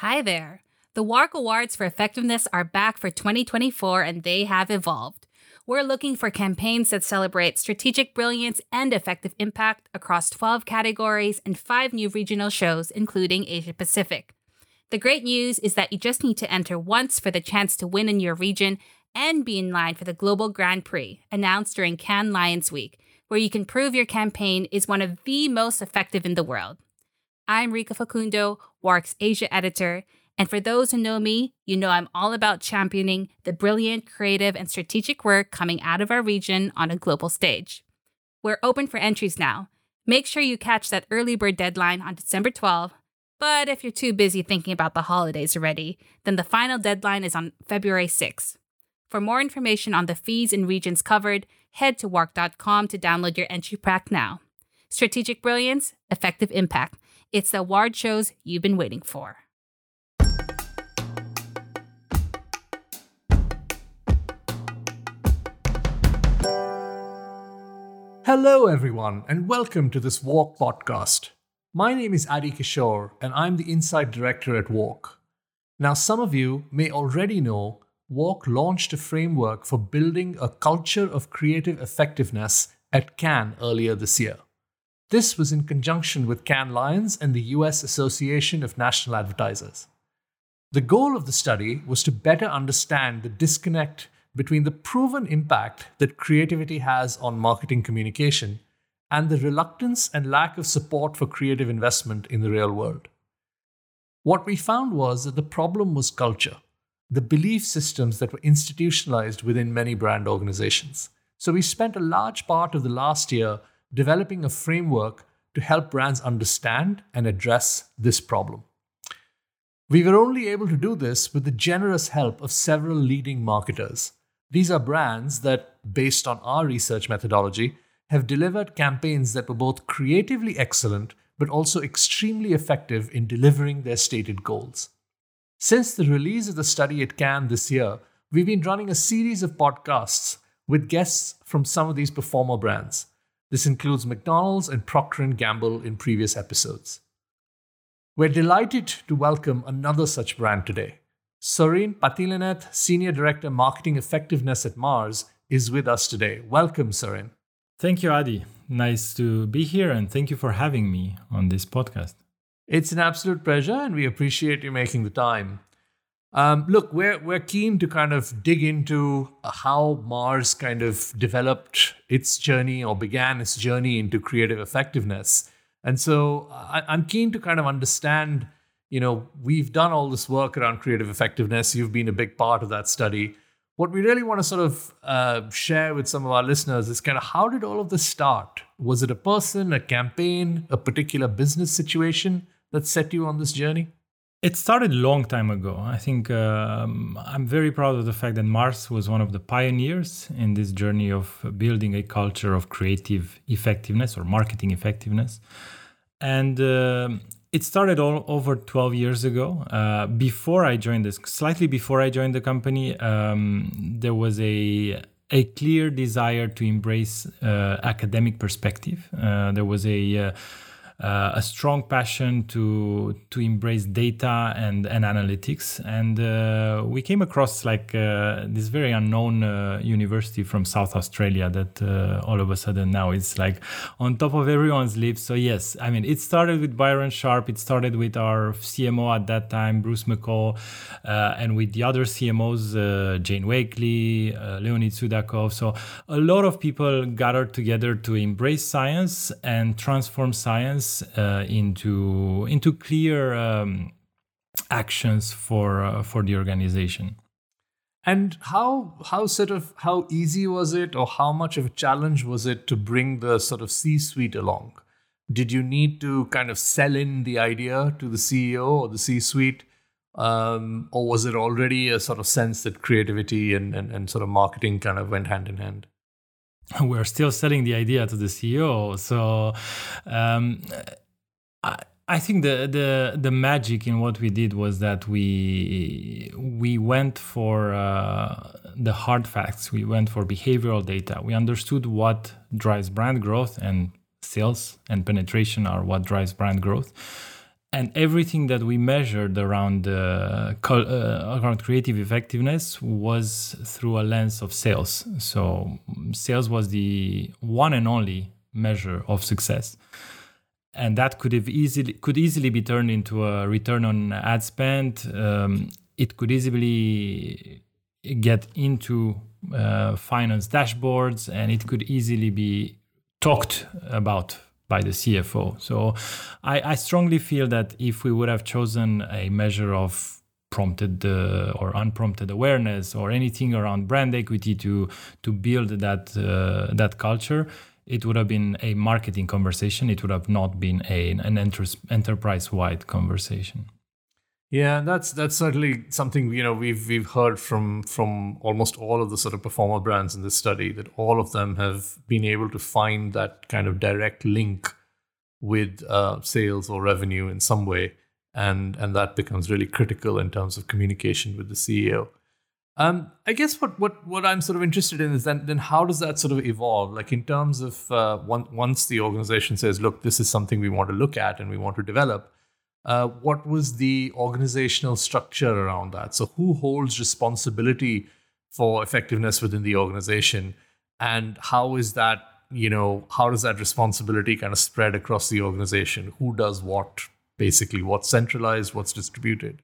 Hi there. The WARC Awards for Effectiveness are back for 2024 and they have evolved. We're looking for campaigns that celebrate strategic brilliance and effective impact across 12 categories and five new regional shows, including Asia Pacific. The great news is that you just need to enter once for the chance to win in your region and be in line for the Global Grand Prix, announced during Cannes Lions Week, where you can prove your campaign is one of the most effective in the world. I'm Rica Facundo, WARC's Asia editor, and for those who know me, you know I'm all about championing the brilliant, creative, and strategic work coming out of our region on a global stage. We're open for entries now. Make sure you catch that early bird deadline on December 12. But if you're too busy thinking about the holidays already, then the final deadline is on February 6. For more information on the fees and regions covered, head to warc.com to download your entry pack now. Strategic brilliance, effective impact. It's the award shows you've been waiting for. Hello, everyone, and welcome to this WARC podcast. My name is Adi Kishore, and I'm the Insight Director at WARC. Now, some of you may already know WARC launched a framework for building a culture of creative effectiveness at Cannes earlier this year. This was in conjunction with Cannes Lions and the US Association of National Advertisers. The goal of the study was to better understand the disconnect between the proven impact that creativity has on marketing communication and the reluctance and lack of support for creative investment in the real world. What we found was that the problem was culture, the belief systems that were institutionalized within many brand organizations. So we spent a large part of the last year developing a framework to help brands understand and address this problem. We were only able to do this with the generous help of several leading marketers. These are brands that, based on our research methodology, have delivered campaigns that were both creatively excellent but also extremely effective in delivering their stated goals. Since the release of the study at Cannes this year, we've been running a series of podcasts with guests from some of these performer brands. This includes McDonald's and Procter & Gamble in previous episodes. We're delighted to welcome another such brand today. Sorin Patilinet, Senior Director Marketing Effectiveness at Mars, is with us today. Welcome, Sorin. Thank you, Adi. Nice to be here and thank you for having me on this podcast. It's an absolute pleasure and we appreciate you making the time. Um, look, we're we're keen to kind of dig into how Mars kind of developed its journey or began its journey into creative effectiveness, and so I, I'm keen to kind of understand. You know, we've done all this work around creative effectiveness. You've been a big part of that study. What we really want to sort of uh, share with some of our listeners is kind of how did all of this start? Was it a person, a campaign, a particular business situation that set you on this journey? It started a long time ago. I think um, I'm very proud of the fact that Mars was one of the pioneers in this journey of building a culture of creative effectiveness or marketing effectiveness. And uh, it started all over 12 years ago. Uh, before I joined this, slightly before I joined the company, um, there was a a clear desire to embrace uh, academic perspective. Uh, there was a uh, a strong passion to to embrace data and, and analytics. And uh, we came across like uh, this very unknown uh, university from South Australia that uh, all of a sudden now is like on top of everyone's lips. So yes, I mean it started with Byron Sharp. It started with our CMO at that time, Bruce McColl, uh, and with the other CMOs, Jane Wakely, Leonid Sudakov. So a lot of people gathered together to embrace science and transform science uh, into into clear um, actions for uh, for the organization. And how how sort of how easy was it, or how much of a challenge was it to bring the sort of C-suite along? Did you need to kind of sell in the idea to the CEO or the C-suite, um, or was it already a sort of sense that creativity and, and, and sort of marketing kind of went hand in hand? we're still selling the idea to the CEO. So um, I, I think the, the the magic in what we did was that we we went for uh, the hard facts. We went for behavioral data. We understood what drives brand growth, and sales and penetration are what drives brand growth. And everything that we measured around uh, uh, around creative effectiveness was through a lens of sales. So sales was the one and only measure of success, and that could have easily could easily be turned into a return on ad spend. Um, it could easily get into uh, finance dashboards, and it could easily be talked about by the CFO. So I, I strongly feel that if we would have chosen a measure of prompted uh, or unprompted awareness or anything around brand equity to to build that uh, that culture it would have been a marketing conversation it would have not been a, an enter- enterprise wide conversation yeah, that's that's certainly something you know we've we've heard from from almost all of the sort of performer brands in this study that all of them have been able to find that kind of direct link with uh, sales or revenue in some way, and and that becomes really critical in terms of communication with the CEO. Um, I guess what, what what I'm sort of interested in is then then how does that sort of evolve? Like in terms of uh, one, once the organization says, look, this is something we want to look at and we want to develop uh, what was the organizational structure around that? So, who holds responsibility for effectiveness within the organization, and how is that? You know, how does that responsibility kind of spread across the organization? Who does what? Basically, what's centralized, what's distributed?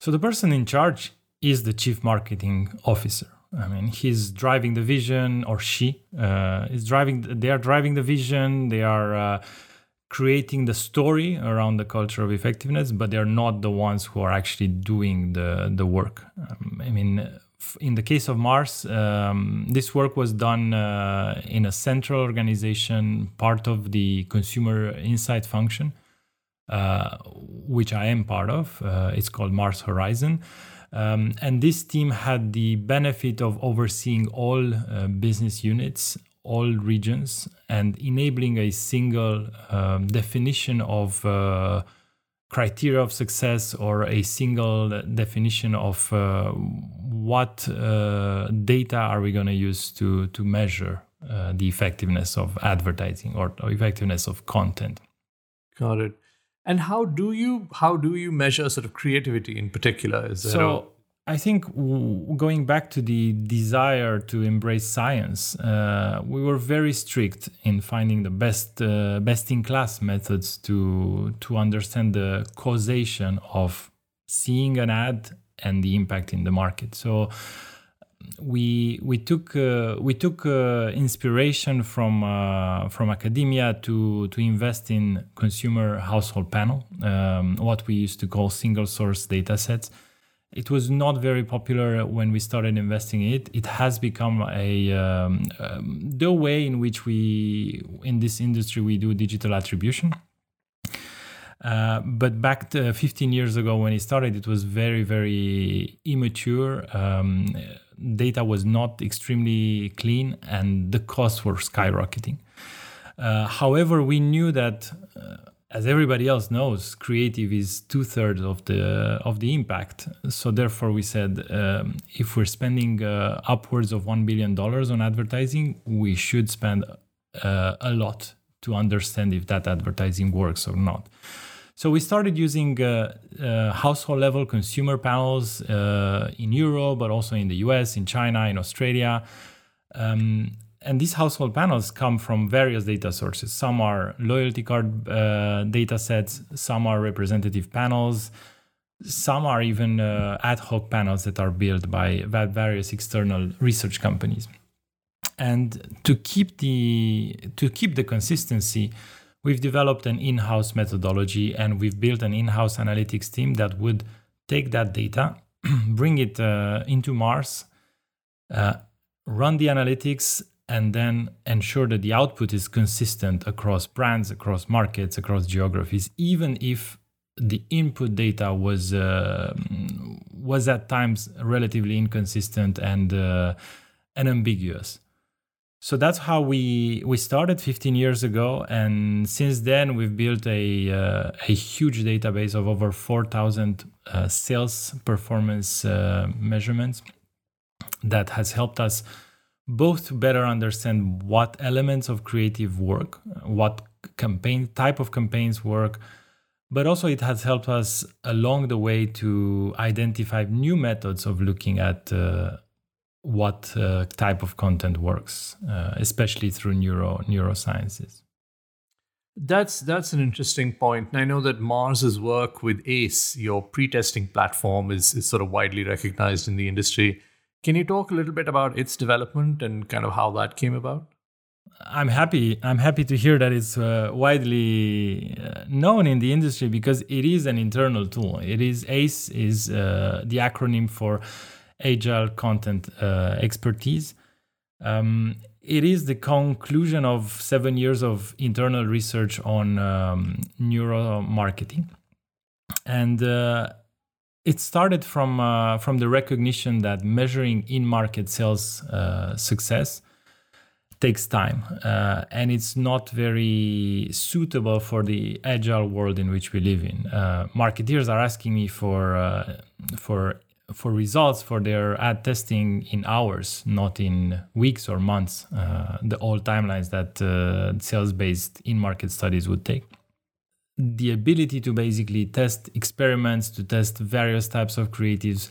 So, the person in charge is the chief marketing officer. I mean, he's driving the vision, or she uh, is driving. They are driving the vision. They are uh, creating the story around the culture of effectiveness, but they're not the ones who are actually doing the the work. Um, I mean, in the case of Mars, um, this work was done uh, in a central organization, part of the consumer insight function, uh, which I am part of. Uh, it's called Mars Horizon. Um, and this team had the benefit of overseeing all uh, business units all regions and enabling a single um, definition of uh, criteria of success or a single definition of uh, what uh, data are we going to use to to measure uh, the effectiveness of advertising or, or effectiveness of content. Got it. And how do you how do you measure sort of creativity in particular? Is so I think going back to the desire to embrace science, uh, we were very strict in finding the best, uh, best in class methods to to understand the causation of seeing an ad and the impact in the market. So we we took uh, we took uh, inspiration from uh, from academia to to invest in consumer household panel, um, what we used to call single source data sets it was not very popular when we started investing it. It has become a um, um, the way in which we in this industry we do digital attribution. Uh, but back 15 years ago when it started, it was very very immature. Um, data was not extremely clean, and the costs were skyrocketing. Uh, however, we knew that. Uh, as everybody else knows, creative is two thirds of the of the impact. So therefore, we said um, if we're spending uh, upwards of one billion dollars on advertising, we should spend uh, a lot to understand if that advertising works or not. So we started using uh, uh household level consumer panels uh, in Europe, but also in the U.S., in China, in Australia. Um, and these household panels come from various data sources. Some are loyalty card uh, data sets, some are representative panels, some are even uh, ad hoc panels that are built by various external research companies. And to keep the to keep the consistency, we've developed an in-house methodology and we've built an in-house analytics team that would take that data, bring it uh, into Mars, uh, run the analytics and then ensure that the output is consistent across brands, across markets, across geographies, even if the input data was uh, was at times relatively inconsistent and uh, and ambiguous. So that's how we we started 15 years ago, and since then we've built a uh, a huge database of over 4,000 uh, sales performance uh, measurements that has helped us both to better understand what elements of creative work, what campaign type of campaigns work, but also it has helped us along the way to identify new methods of looking at uh, what uh, type of content works, uh, especially through neuro neurosciences. That's that's an interesting point. And I know that Mars's work with ACE, your pre-testing platform, is, is sort of widely recognized in the industry. Can you talk a little bit about its development and kind of how that came about? I'm happy. I'm happy to hear that it's uh, widely uh, known in the industry because it is an internal tool. It is ACE is uh, the acronym for Agile Content uh, Expertise. Um, it is the conclusion of seven years of internal research on um, neuromarketing, and uh, it started from uh, from the recognition that measuring in-market sales success takes time uh, and it's not very suitable for the agile world in which we live in. Uh, marketeers are asking me for uh, for for results for their ad testing in hours, not in weeks or months, uh, the old timelines that uh, sales-based in-market studies would take. The ability to basically test experiments, to test various types of creatives,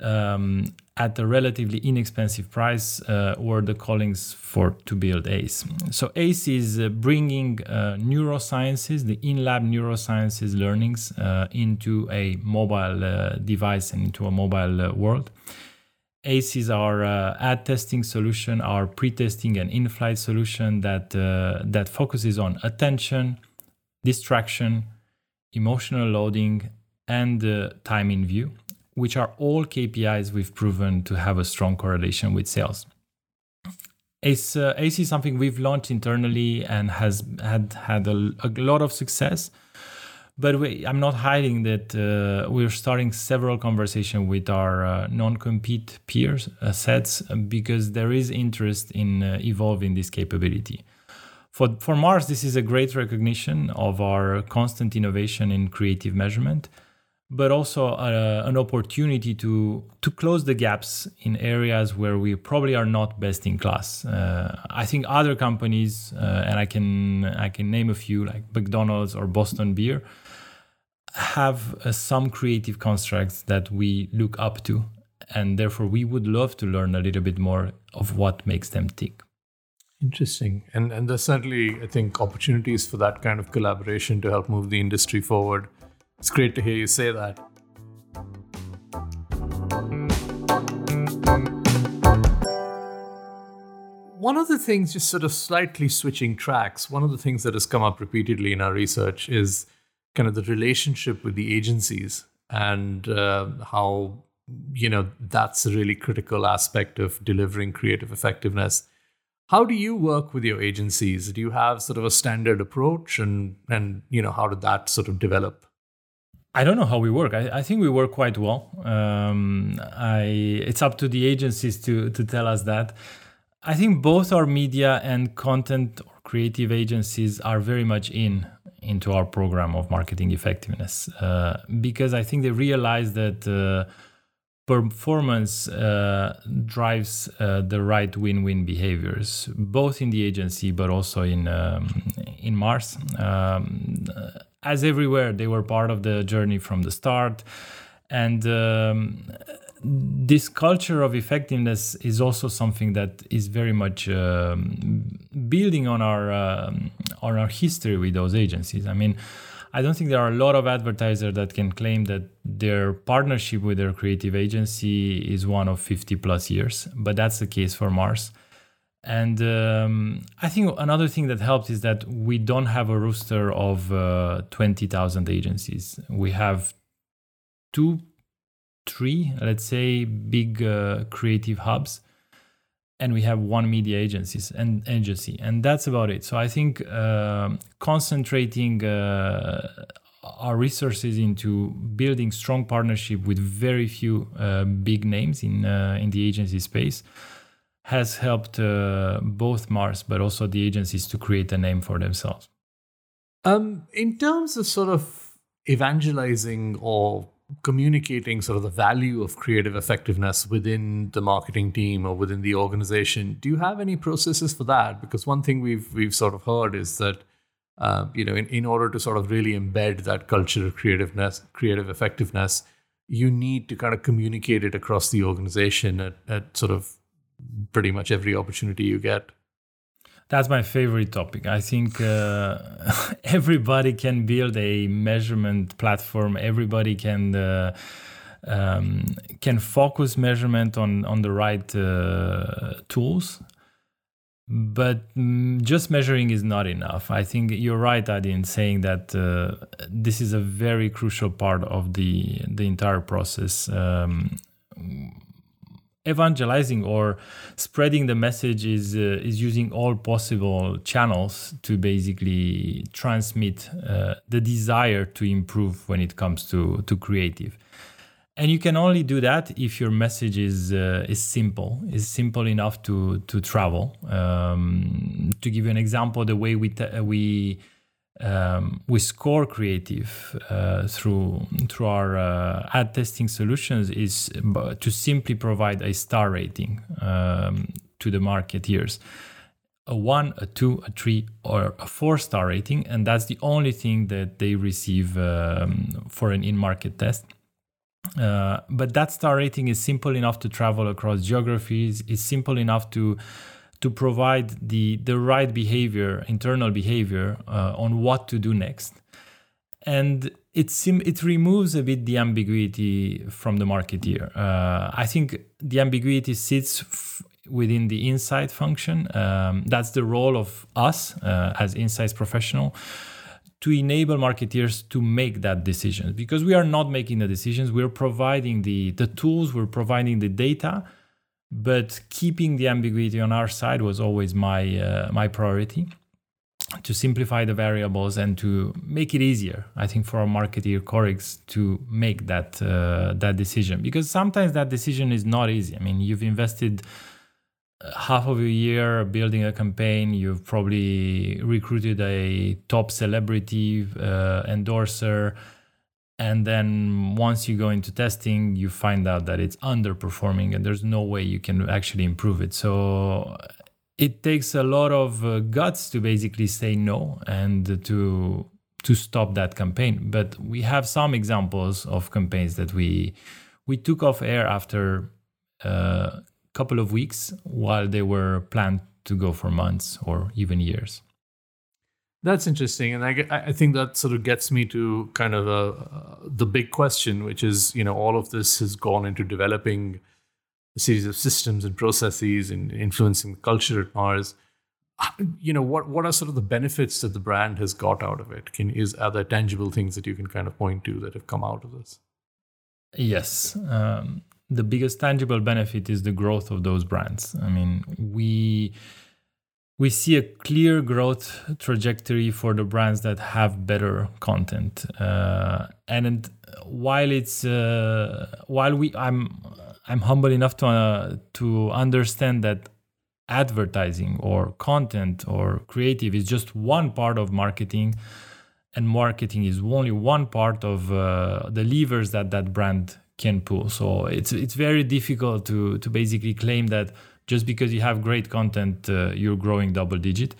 um, at a relatively inexpensive price uh, were the callings for to build ACE. So ACE is uh, bringing uh, neurosciences, the in-lab neurosciences learnings uh, into a mobile uh, device and into a mobile uh, world. ACE is our ad testing solution, our pre-testing and in-flight solution that that focuses on attention, distraction, emotional loading, and time in view which are all KPIs we've proven to have a strong correlation with sales. ACE, uh, is something we've launched internally and has had had a, a lot of success. But we, I'm not hiding that uh, we're starting several conversations with our uh, non-compete peers uh, sets because there is interest in uh, evolving this capability. For, for Mars, this is a great recognition of our constant innovation in creative measurement but also uh, an opportunity to to close the gaps in areas where we probably are not best in class. Uh, I think other companies, uh, and I can I can name a few like McDonald's or Boston Beer, have uh, some creative constructs that we look up to, and therefore we would love to learn a little bit more of what makes them tick. Interesting, and and there's certainly I think opportunities for that kind of collaboration to help move the industry forward. It's great to hear you say that. One of the things, just sort of slightly switching tracks, one of the things that has come up repeatedly in our research is kind of the relationship with the agencies and uh, how, you know, that's a really critical aspect of delivering creative effectiveness. How do you work with your agencies? Do you have sort of a standard approach and, and you know, how did that sort of develop? I don't know how we work. I, I think we work quite well. Um, I, it's up to the agencies to, to tell us that. I think both our media and content or creative agencies are very much in into our program of marketing effectiveness uh, because I think they realize that uh, performance uh, drives uh, the right win-win behaviors, both in the agency but also in um, in Mars. Um, as everywhere, they were part of the journey from the start. And um, this culture of effectiveness is also something that is very much um, building on our um, on our history with those agencies. I mean, I don't think there are a lot of advertisers that can claim that their partnership with their creative agency is one of 50 plus years, but that's the case for Mars. And um, I think another thing that helps is that we don't have a roster of uh, 20,000 agencies. We have two, three, let's say, big uh, creative hubs, and we have one media agencies and agency, and that's about it. So I think uh, concentrating uh, our resources into building strong partnership with very few uh, big names in uh, in the agency space has helped uh, both Mars but also the agencies to create a name for themselves. Um, in terms of sort of evangelizing or communicating sort of the value of creative effectiveness within the marketing team or within the organization, do you have any processes for that? Because one thing we've we've sort of heard is that uh, you know, in, in order to sort of really embed that culture of creativeness, creative effectiveness, you need to kind of communicate it across the organization at, at sort of pretty much every opportunity you get. That's my favorite topic. I think uh, everybody can build a measurement platform. Everybody can uh, um, can focus measurement on on the right uh, tools. But mm, just measuring is not enough. I think you're right, Adi, in saying that uh, this is a very crucial part of the the entire process. Um, evangelizing or spreading the message is uh, is using all possible channels to basically transmit uh, the desire to improve when it comes to to creative. And you can only do that if your message is uh, is simple is simple enough to to travel. Um, to give you an example the way we t- we um, we score creative uh, through through our uh, ad testing solutions is to simply provide a star rating um, to the marketeers a one a two a three or a four star rating and that's the only thing that they receive um, for an in-market test. Uh, but that star rating is simple enough to travel across geographies it's simple enough to to provide the the right behavior, internal behavior uh, on what to do next, and it sim- it removes a bit the ambiguity from the marketeer. Uh, I think the ambiguity sits f- within the insight function. Um, that's the role of us uh, as insights professional to enable marketeers to make that decision because we are not making the decisions we're providing the the tools we're providing the data but keeping the ambiguity on our side was always my uh, my priority. To simplify the variables and to make it easier i think for our marketeer colleagues to make that uh, that decision. Because sometimes that decision is not easy. I mean you've invested uh, half of a year building a campaign. You've probably recruited a top celebrity uh, endorser and then once you go into testing you find out that it's underperforming and there's no way you can actually improve it. So it takes a lot of uh, guts to basically say no and to to stop that campaign. But we have some examples of campaigns that we we took off air after a uh, couple of weeks while they were planned to go for months or even years that's interesting, and I, I think that sort of gets me to kind of uh, the big question, which is you know all of this has gone into developing a series of systems and processes and influencing the culture at Mars. You know what what are sort of the benefits that the brand has got out of it? Can is are there tangible things that you can kind of point to that have come out of this? Yes, um, the biggest tangible benefit is the growth of those brands. I mean, we we see a clear growth trajectory for the brands that have better content. Uh, and while it's uh, while we i'm i'm humble enough to uh, to understand that advertising or content or creative is just one part of marketing and marketing is only one part of uh, the levers that that brand can pull. So it's it's very difficult to to basically claim that just because you have great content, uh, you're growing double digit.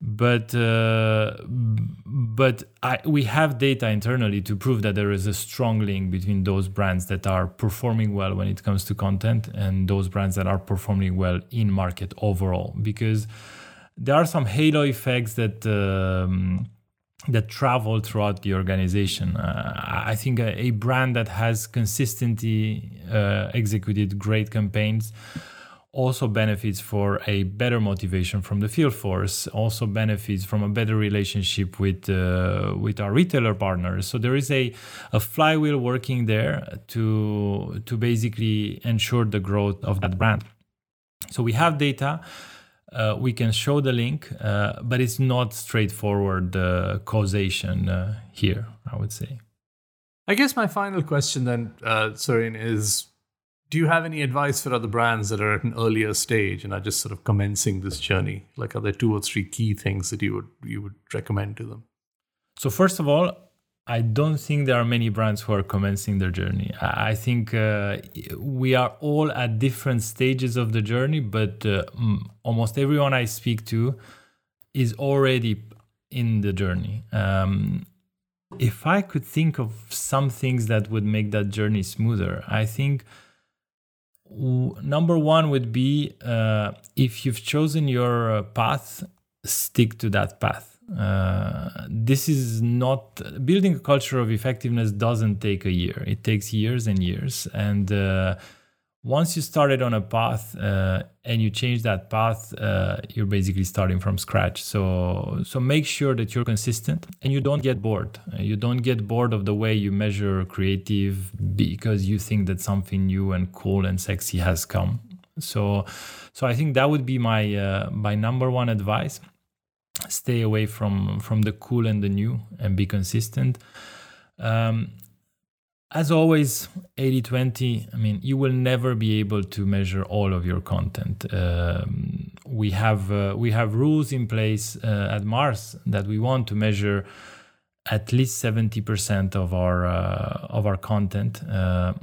But uh, but I, we have data internally to prove that there is a strong link between those brands that are performing well when it comes to content and those brands that are performing well in market overall. Because there are some halo effects that. Um, that travel throughout the organization. Uh, I think a, a, brand that has consistently uh, executed great campaigns also benefits for a better motivation from the field force also benefits from a better relationship with uh, with our retailer partners. So there is a, a flywheel working there to to basically ensure the growth of that brand. So we have data uh, we can show the link uh, but it's not straightforward uh, causation uh, here i would say. I guess my final question then uh, Sorin, is do you have any advice for other brands that are at an earlier stage and are just sort of commencing this journey? Like, are there two or three key things that you would you would recommend to them? So first of all, I don't think there are many brands who are commencing their journey. I think uh, we are all at different stages of the journey, but uh, almost everyone I speak to is already in the journey. Um, if I could think of some things that would make that journey smoother, I think number one would be uh, if you've chosen your uh, path, stick to that path. Uh, this is not building a culture of effectiveness doesn't take a year. It takes years and years, and uh, once you started on a path uh, and you change that path, uh, you're basically starting from scratch. So so make sure that you're consistent and you don't get bored. Uh, you don't get bored of the way you measure creative because you think that something new and cool and sexy has come. So so I think that would be my uh, my number one advice. Stay away from from the cool and the new and be consistent. Um, as always 80-20 i mean you will never be able to measure all of your content. Um, we have uh, we have rules in place uh, at mars that we want to measure at least 70% of our uh, of our content uh,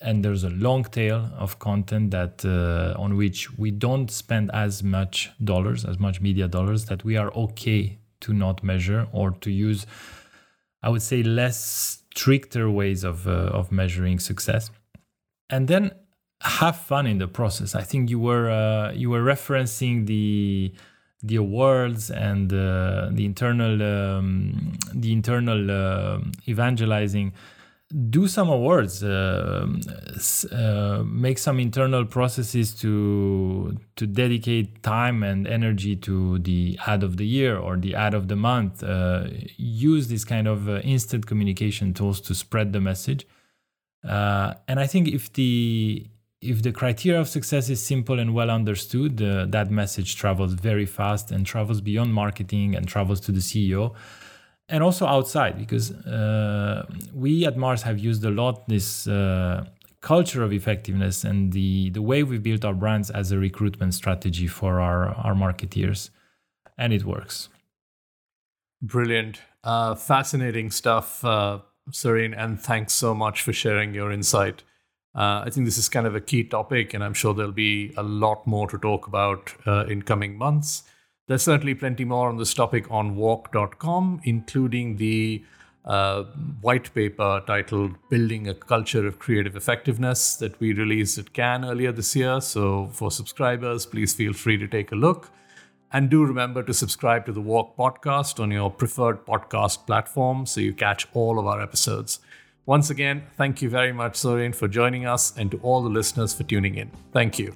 and there's a long tail of content that uh, on which we don't spend as much dollars as much media dollars that we are okay to not measure or to use i would say less stricter ways of uh, of measuring success, and then have fun in the process. I think you were uh, you were referencing the the awards and uh, the internal um, the internal uh, evangelizing do some awards, uh, uh, make some internal processes to to dedicate time and energy to the ad of the year or the ad of the month. Uh, use these kind of uh, instant communication tools to spread the message. Uh, and I think if the if the criteria of success is simple and well understood, uh, that message travels very fast and travels beyond marketing and travels to the CEO and also outside because uh, we at Mars have used a lot this uh, culture of effectiveness and the the way we built our brands as a recruitment strategy for our our marketeers, and it works. Brilliant, uh, fascinating stuff, uh, Sorin, and thanks so much for sharing your insight. Uh, I think this is kind of a key topic, and I'm sure there'll be a lot more to talk about uh, in coming months. There's certainly plenty more on this topic on warc.com, including the uh, white paper titled Building a Culture of Creative Effectiveness that we released at Cannes earlier this year. So, for subscribers, please feel free to take a look. And do remember to subscribe to the WARC podcast on your preferred podcast platform so you catch all of our episodes. Once again, thank you very much, Sorin, for joining us, and to all the listeners for tuning in. Thank you.